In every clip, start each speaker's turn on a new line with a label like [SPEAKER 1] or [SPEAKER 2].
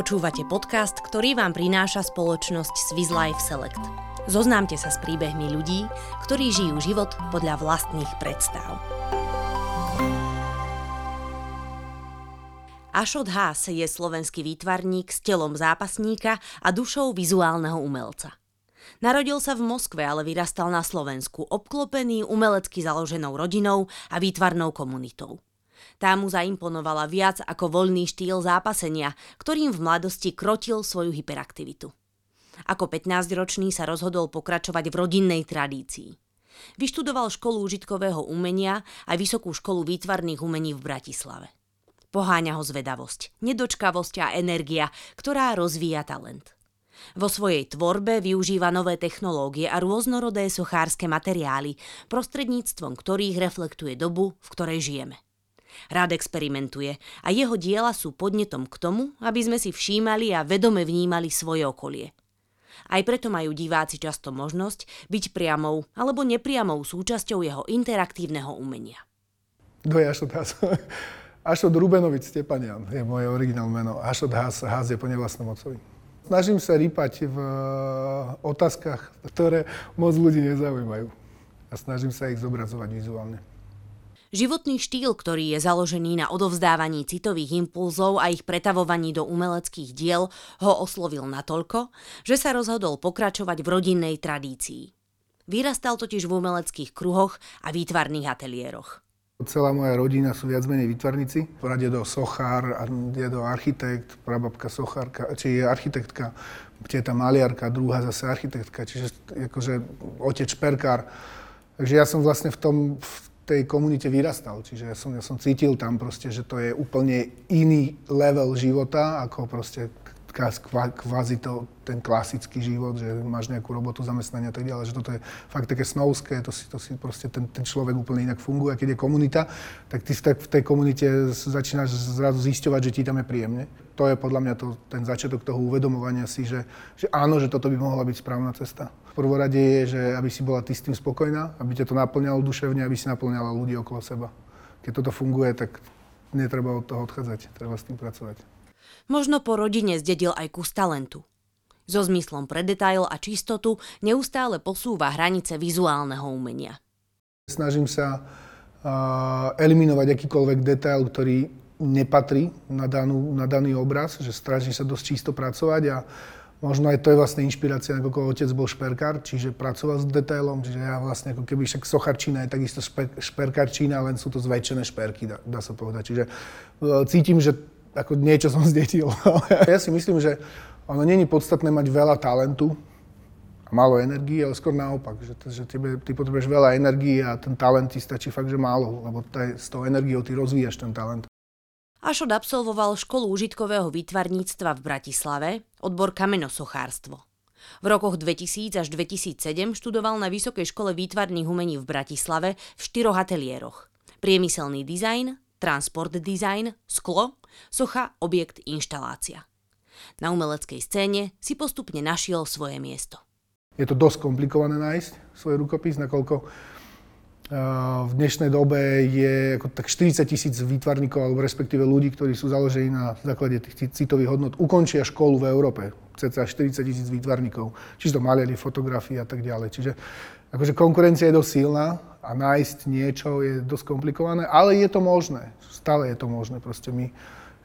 [SPEAKER 1] Počúvate podcast, ktorý vám prináša spoločnosť Swiss Life Select. Zoznámte sa s príbehmi ľudí, ktorí žijú život podľa vlastných predstav. Ašot Haas je slovenský výtvarník s telom zápasníka a dušou vizuálneho umelca. Narodil sa v Moskve, ale vyrastal na Slovensku, obklopený umelecky založenou rodinou a výtvarnou komunitou. Tá mu zaimponovala viac ako voľný štýl zápasenia, ktorým v mladosti krotil svoju hyperaktivitu. Ako 15-ročný sa rozhodol pokračovať v rodinnej tradícii. Vyštudoval školu užitkového umenia a Vysokú školu výtvarných umení v Bratislave. Poháňa ho zvedavosť, nedočkavosť a energia, ktorá rozvíja talent. Vo svojej tvorbe využíva nové technológie a rôznorodé sochárske materiály, prostredníctvom ktorých reflektuje dobu, v ktorej žijeme. Rád experimentuje a jeho diela sú podnetom k tomu, aby sme si všímali a vedome vnímali svoje okolie. Aj preto majú diváci často možnosť byť priamou alebo nepriamou súčasťou jeho interaktívneho umenia.
[SPEAKER 2] Kto je Ašot Hás? Ašot Rubenovic Stepanian je moje originálne meno. Ašot Hás, Hás je po nevlastnom otcovi. Snažím sa rýpať v otázkach, ktoré moc ľudí nezaujímajú. A snažím sa ich zobrazovať vizuálne.
[SPEAKER 1] Životný štýl, ktorý je založený na odovzdávaní citových impulzov a ich pretavovaní do umeleckých diel, ho oslovil natoľko, že sa rozhodol pokračovať v rodinnej tradícii. Vyrastal totiž v umeleckých kruhoch a výtvarných ateliéroch.
[SPEAKER 2] Celá moja rodina sú viac menej výtvarníci. Dedo sochár, dedo architekt, prababka sochárka, či je architektka, teta maliarka, druhá zase architektka, čiže akože otec šperkár. Takže ja som vlastne v tom, v tej komunite vyrastal. Čiže ja som, ja som cítil tam proste, že to je úplne iný level života, ako proste kvázi to, ten klasický život, že máš nejakú robotu, zamestnanie a tak ďalej, že toto je fakt také snovské, to si, to si proste ten, ten človek úplne inak funguje. A keď je komunita, tak ty v tej komunite začínaš zrazu zisťovať, že ti tam je príjemne. To je podľa mňa to, ten začiatok toho uvedomovania si, že, že áno, že toto by mohla byť správna cesta. V prvorade je, že aby si bola ty s tým spokojná, aby ťa to naplňalo duševne, aby si naplňala ľudí okolo seba. Keď toto funguje, tak netreba od toho odchádzať, treba s tým pracovať.
[SPEAKER 1] Možno po rodine zdedil aj kus talentu. So zmyslom pre detail a čistotu neustále posúva hranice vizuálneho umenia.
[SPEAKER 2] Snažím sa uh, eliminovať akýkoľvek detail, ktorý nepatrí na, danú, na daný obraz, že snažím sa dosť čisto pracovať a Možno aj to je vlastne inšpirácia, ako otec bol šperkár, čiže pracoval s detailom, čiže ja vlastne ako keby však socharčina je takisto šper, šperkarčina, len sú to zväčšené šperky, dá, dá sa povedať. Čiže uh, cítim, že ako niečo som zdetil. ja si myslím, že ono není podstatné mať veľa talentu a málo energie, ale skôr naopak, že, že tebe, ty potrebuješ veľa energie a ten talent ti stačí fakt, že málo, lebo taj, s tou energiou ty rozvíjaš ten talent.
[SPEAKER 1] Ašod absolvoval školu užitkového výtvarníctva v Bratislave, odbor kamenosochárstvo. V rokoch 2000 až 2007 študoval na Vysokej škole výtvarných umení v Bratislave v štyroch ateliéroch. Priemyselný dizajn, transport design, sklo, socha, objekt, inštalácia. Na umeleckej scéne si postupne našiel svoje miesto.
[SPEAKER 2] Je to dosť komplikované nájsť svoj rukopis, nakoľko v dnešnej dobe je ako tak 40 tisíc výtvarníkov, alebo respektíve ľudí, ktorí sú založení na základe tých citových hodnot, ukončia školu v Európe. Cca 40 tisíc výtvarníkov. Čiže to maliari, fotografii a tak ďalej. Čiže akože konkurencia je dosť silná a nájsť niečo je dosť komplikované, ale je to možné. Stále je to možné. Proste my,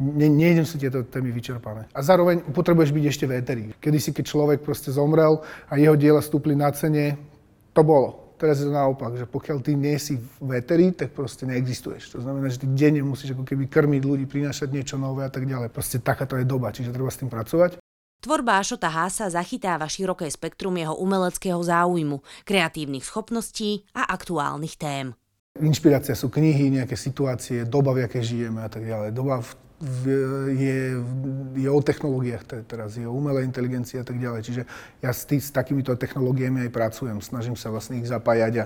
[SPEAKER 2] ne, nejdem si tieto témy vyčerpané. A zároveň potrebuješ byť ešte véterý. Kedy si, keď človek proste zomrel a jeho diela stúpli na cene, to bolo Teraz je to naopak, že pokiaľ ty nie si v eteri, tak proste neexistuješ. To znamená, že ty denne musíš ako keby krmiť ľudí, prinášať niečo nové a tak ďalej. Proste takáto je doba, čiže treba s tým pracovať.
[SPEAKER 1] Tvorba Ašota Hása zachytáva široké spektrum jeho umeleckého záujmu, kreatívnych schopností a aktuálnych tém.
[SPEAKER 2] Inšpirácia sú knihy, nejaké situácie, doba, v akej žijeme a tak ďalej. Doba, v je, je o technológiách teraz, je o umelej inteligencii a tak ďalej. Čiže ja s, tý, s takýmito technológiami aj pracujem, snažím sa vlastne ich zapájať a,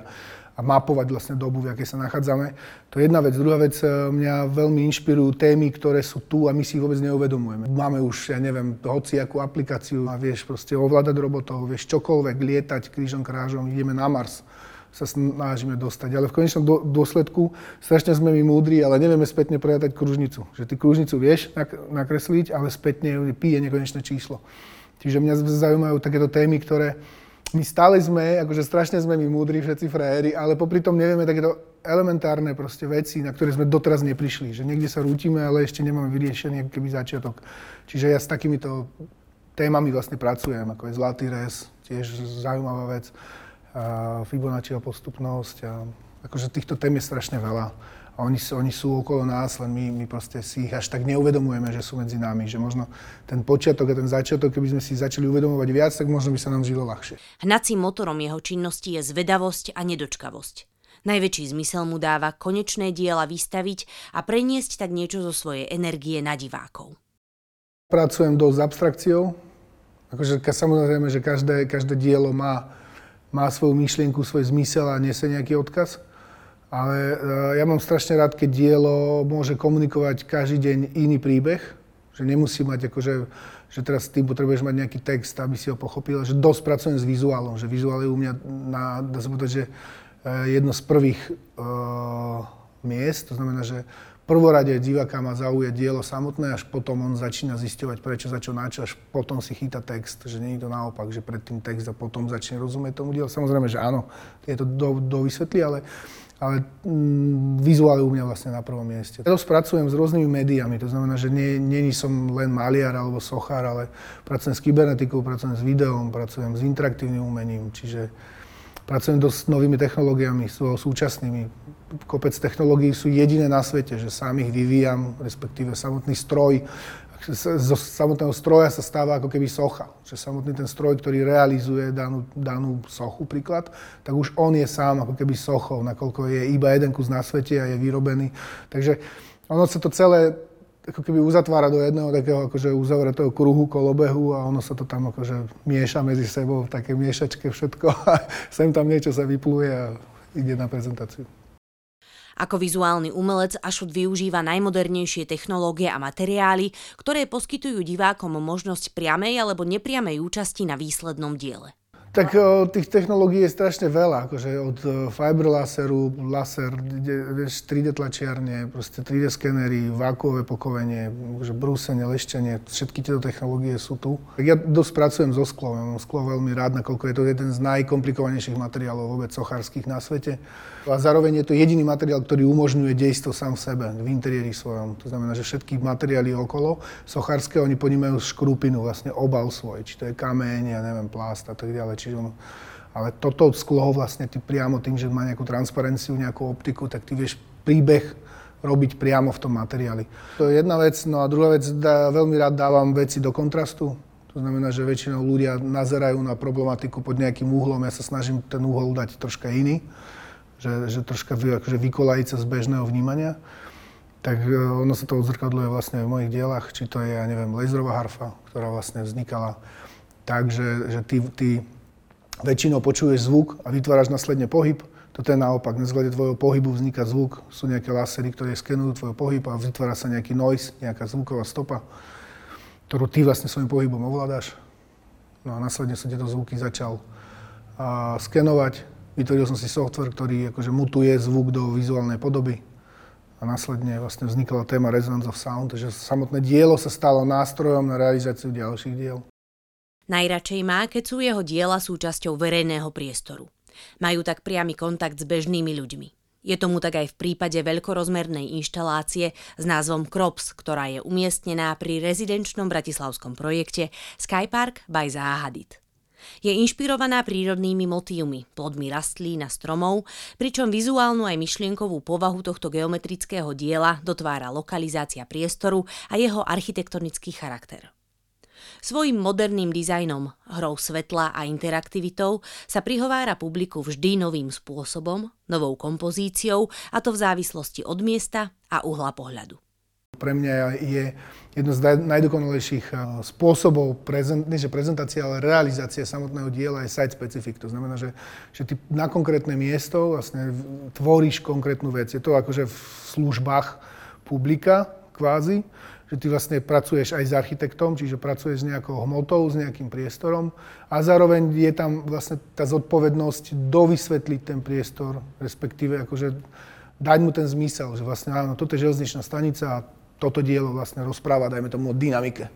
[SPEAKER 2] a mapovať vlastne dobu, v akej sa nachádzame. To je jedna vec. Druhá vec, e, mňa veľmi inšpirujú témy, ktoré sú tu a my si ich vôbec neuvedomujeme. Máme už, ja neviem, hociakú aplikáciu a vieš proste ovládať robotov, vieš čokoľvek, lietať krížom krážom, ideme na Mars sa snažíme dostať. Ale v konečnom dôsledku strašne sme my múdri, ale nevieme spätne prejatať kružnicu. Že ty kružnicu vieš nakresliť, ale spätne pije nekonečné číslo. Čiže mňa zaujímajú takéto témy, ktoré my stále sme, akože strašne sme my múdri všetci frajery, ale popri tom nevieme takéto elementárne proste veci, na ktoré sme doteraz neprišli. Že niekde sa rútime, ale ešte nemáme vyriešený keby začiatok. Čiže ja s takýmito témami vlastne pracujem, ako je Zlatý res, tiež zaujímavá vec, a Fibonacciho postupnosť. A akože týchto tém je strašne veľa. Oni, oni sú okolo nás, len my, my proste si ich až tak neuvedomujeme, že sú medzi nami. Že možno ten počiatok a ten začiatok, keby sme si začali uvedomovať viac, tak možno by sa nám žilo ľahšie.
[SPEAKER 1] Hnacím motorom jeho činnosti je zvedavosť a nedočkavosť. Najväčší zmysel mu dáva konečné diela vystaviť a preniesť tak niečo zo svojej energie na divákov.
[SPEAKER 2] Pracujem dosť s abstrakciou. Akože samozrejme, že každé, každé dielo má, má svoju myšlienku, svoj zmysel a nesie nejaký odkaz ale e, ja mám strašne rád, keď dielo môže komunikovať každý deň iný príbeh, že nemusí mať akože, že teraz ty potrebuješ mať nejaký text, aby si ho pochopil, že dosť pracujem s vizuálom, že vizuál je u mňa, na, dá sa povedať, že e, jedno z prvých uh, miest, to znamená, že prvorade diváka má zaujať dielo samotné, až potom on začína zisťovať prečo, za čo, na čo, až potom si chýta text, že nie je to naopak, že predtým text a potom začne rozumieť tomu dielu. Samozrejme, že áno, je to do, do vysvetlí, ale ale mm, vizuál je u mňa vlastne na prvom mieste. Ja spracujem s rôznymi médiami, to znamená, že nie, nie som len maliar alebo sochár, ale pracujem s kybernetikou, pracujem s videom, pracujem s interaktívnym umením, čiže pracujem dosť s novými technológiami, s súčasnými. Kopec technológií sú jediné na svete, že sám ich vyvíjam, respektíve samotný stroj zo samotného stroja sa stáva ako keby socha. Že samotný ten stroj, ktorý realizuje danú, danú sochu príklad, tak už on je sám ako keby sochou, nakoľko je iba jeden kus na svete a je vyrobený. Takže ono sa to celé ako keby uzatvára do jedného takého akože uzavretého kruhu, kolobehu a ono sa to tam akože mieša medzi sebou v také miešačke všetko a sem tam niečo sa vypluje a ide na prezentáciu.
[SPEAKER 1] Ako vizuálny umelec Ašut využíva najmodernejšie technológie a materiály, ktoré poskytujú divákom možnosť priamej alebo nepriamej účasti na výslednom diele.
[SPEAKER 2] Tak o, tých technológií je strašne veľa, akože od fiber laseru, laser, vieš, 3D tlačiarne, proste 3D skenery, vákuové pokovenie, akože brúsenie, leštenie, všetky tieto technológie sú tu. Ja dosť pracujem so sklom, ja mám sklo veľmi rád, nakoľko je to jeden z najkomplikovanejších materiálov vôbec sochárskych na svete. A zároveň je to jediný materiál, ktorý umožňuje dejstvo sám v sebe, v interiéri svojom. To znamená, že všetky materiály okolo sochárske, oni ponímajú škrupinu, vlastne obal svoj, či to je kameň, ja neviem, plast a tak ďalej. Čiže on, ale toto sklo vlastne ty priamo tým, že má nejakú transparenciu, nejakú optiku, tak ty vieš príbeh robiť priamo v tom materiáli. To je jedna vec. No a druhá vec, dá, veľmi rád dávam veci do kontrastu. To znamená, že väčšinou ľudia nazerajú na problematiku pod nejakým úhlom. Ja sa snažím ten úhol dať troška iný že, že troška vy, akože vykolajiť sa z bežného vnímania, tak e, ono sa to odzrkadluje vlastne v mojich dielach, či to je, ja neviem, laserová harfa, ktorá vlastne vznikala tak, že, že ty, ty väčšinou počuješ zvuk a vytváraš následne pohyb. Toto je naopak, na základe tvojho pohybu vzniká zvuk, sú nejaké lasery, ktoré skenujú tvoj pohyb a vytvára sa nejaký noise, nejaká zvuková stopa, ktorú ty vlastne svojim pohybom ovládaš. No a následne som tieto zvuky začal a, skenovať, Vytvoril som si software, ktorý akože mutuje zvuk do vizuálnej podoby a následne vlastne vznikla téma Resonance of Sound, že samotné dielo sa stalo nástrojom na realizáciu ďalších diel.
[SPEAKER 1] Najradšej má, keď sú jeho diela súčasťou verejného priestoru. Majú tak priamy kontakt s bežnými ľuďmi. Je tomu tak aj v prípade veľkorozmernej inštalácie s názvom Krops, ktorá je umiestnená pri rezidenčnom bratislavskom projekte Skypark by Zaha. Je inšpirovaná prírodnými motívmi, plodmi rastlín a stromov, pričom vizuálnu aj myšlienkovú povahu tohto geometrického diela dotvára lokalizácia priestoru a jeho architektonický charakter. Svojím moderným dizajnom, hrou svetla a interaktivitou sa prihovára publiku vždy novým spôsobom, novou kompozíciou, a to v závislosti od miesta a uhla pohľadu.
[SPEAKER 2] Pre mňa je jedno z najdokonalejších eh, spôsobov prezent, nie že prezentácie, ale realizácie samotného diela je site specific. To znamená, že, že ty na konkrétne miesto vlastne tvoríš konkrétnu vec. Je to akože v službách publika kvázi, že ty vlastne pracuješ aj s architektom, čiže pracuješ s nejakou hmotou, s nejakým priestorom a zároveň je tam vlastne tá zodpovednosť dovysvetliť ten priestor, respektíve akože dať mu ten zmysel, že vlastne áno, toto je železničná stanica a toto dielo vlastne rozpráva, dajme tomu o dynamike,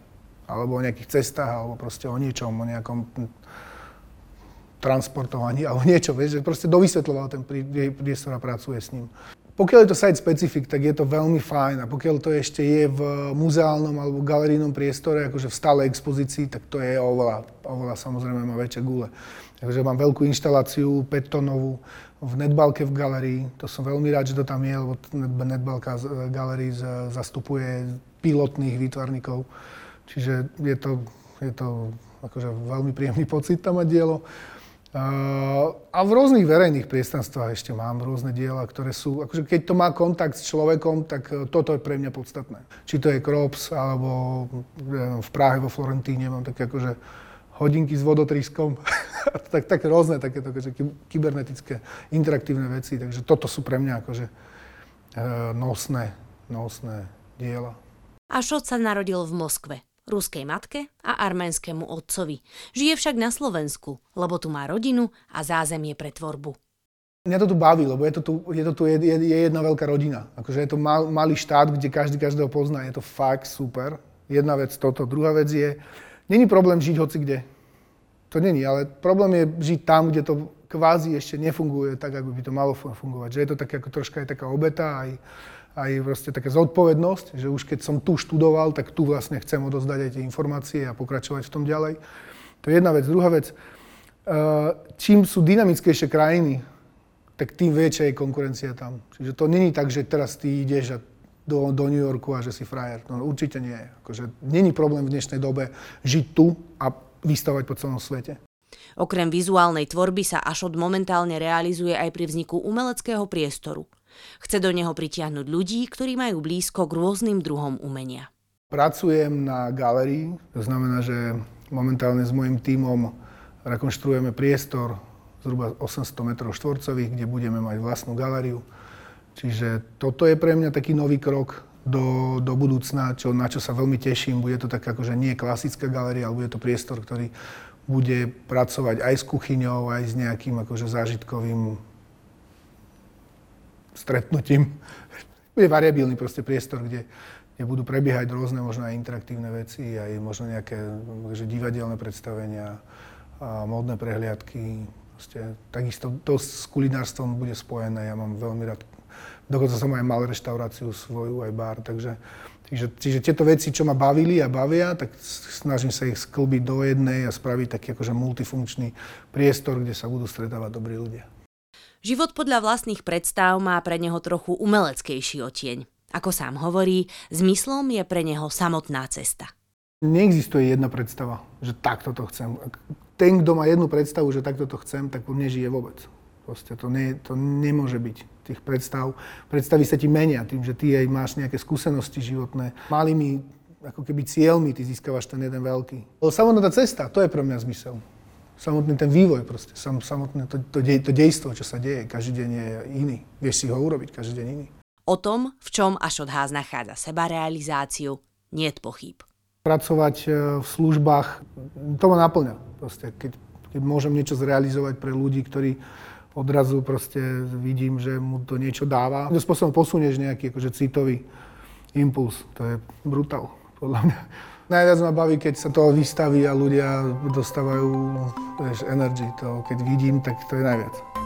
[SPEAKER 2] alebo o nejakých cestách, alebo proste o niečom, o nejakom transportovaní, alebo niečo, vieš, že proste dovysvetľoval ten priestor a pracuje s ním. Pokiaľ je to site specific, tak je to veľmi fajn a pokiaľ to ešte je v muzeálnom alebo galerijnom priestore, akože v stálej expozícii, tak to je oveľa, oveľa samozrejme má väčšie gule. Takže mám veľkú inštaláciu 5 tonovú v netbalke v galerii. To som veľmi rád, že to tam je, lebo netbalka galerii zastupuje pilotných výtvarníkov. Čiže je to, je to akože veľmi príjemný pocit tam mať dielo. A v rôznych verejných priestranstvách ešte mám rôzne diela, ktoré sú, akože keď to má kontakt s človekom, tak e, toto je pre mňa podstatné. Či to je Krops, alebo v Prahe, vo Florentíne mám také akože hodinky s vodotriskom, tak, tak rôzne takéto akože kybernetické, interaktívne veci. Takže toto sú pre mňa akože e, nosné, nosné diela.
[SPEAKER 1] Ašot sa narodil v Moskve ruskej matke a arménskému otcovi. Žije však na Slovensku, lebo tu má rodinu a zázemie pre tvorbu.
[SPEAKER 2] Mňa to tu baví, lebo je to tu, je to tu je, je, je jedna veľká rodina. Akože je to mal, malý štát, kde každý každého pozná. Je to fakt super. Jedna vec toto. Druhá vec je, není problém žiť hoci kde. To není, ale problém je žiť tam, kde to kvázi ešte nefunguje tak, ako by to malo fungovať. Že je to také ako troška aj taká obeta, aj, aj proste taká zodpovednosť, že už keď som tu študoval, tak tu vlastne chcem odozdať aj tie informácie a pokračovať v tom ďalej. To je jedna vec. Druhá vec, eh, čím sú dynamickejšie krajiny, tak tým väčšia je konkurencia tam. Čiže to není tak, že teraz ty ideš do, do New Yorku a že si frajer. No určite nie. Akože není problém v dnešnej dobe žiť tu a vystavať po celom svete.
[SPEAKER 1] Okrem vizuálnej tvorby sa Ašot momentálne realizuje aj pri vzniku umeleckého priestoru. Chce do neho pritiahnuť ľudí, ktorí majú blízko k rôznym druhom umenia.
[SPEAKER 2] Pracujem na galerii, to znamená, že momentálne s môjim tímom rekonštruujeme priestor zhruba 800 m štvorcových, kde budeme mať vlastnú galériu. Čiže toto je pre mňa taký nový krok do, do budúcna, čo, na čo sa veľmi teším. Bude to tak akože nie klasická galéria, ale bude to priestor, ktorý bude pracovať aj s kuchyňou, aj s nejakým akože zážitkovým stretnutím. Bude variabilný proste priestor, kde, kde budú prebiehať rôzne možno aj interaktívne veci, aj možno nejaké že divadelné predstavenia, a módne prehliadky. Proste, takisto to s kulinárstvom bude spojené. Ja mám veľmi rád, dokonca som aj mal reštauráciu svoju, aj bar, takže Čiže, čiže tieto veci, čo ma bavili a bavia, tak snažím sa ich sklbiť do jednej a spraviť taký akože multifunkčný priestor, kde sa budú stretávať dobrí ľudia.
[SPEAKER 1] Život podľa vlastných predstav má pre neho trochu umeleckejší otieň. Ako sám hovorí, zmyslom je pre neho samotná cesta.
[SPEAKER 2] Neexistuje jedna predstava, že takto to chcem. Ten, kto má jednu predstavu, že takto to chcem, tak nežije vôbec. Proste to, nie, to nemôže byť tých predstav. Predstavy sa ti menia tým, že ty aj máš nejaké skúsenosti životné. Malými ako keby cieľmi ty získavaš ten jeden veľký. Samotná tá cesta, to je pre mňa zmysel samotný ten vývoj proste, sam, samotné to, to, dej, to dejstvo, čo sa deje, každý deň je iný. Vieš si ho urobiť, každý deň iný.
[SPEAKER 1] O tom, v čom až odház nachádza sebarealizáciu, nie je pochyb.
[SPEAKER 2] Pracovať e, v službách, to ma naplňa. Proste, keď, keď môžem niečo zrealizovať pre ľudí, ktorí odrazu proste vidím, že mu to niečo dáva. Tým spôsobom posunieš nejaký akože citový impuls. To je brutál, podľa mňa. Najviac ma baví, keď sa to vystaví a ľudia dostávajú vieš, energy. To, keď vidím, tak to je najviac.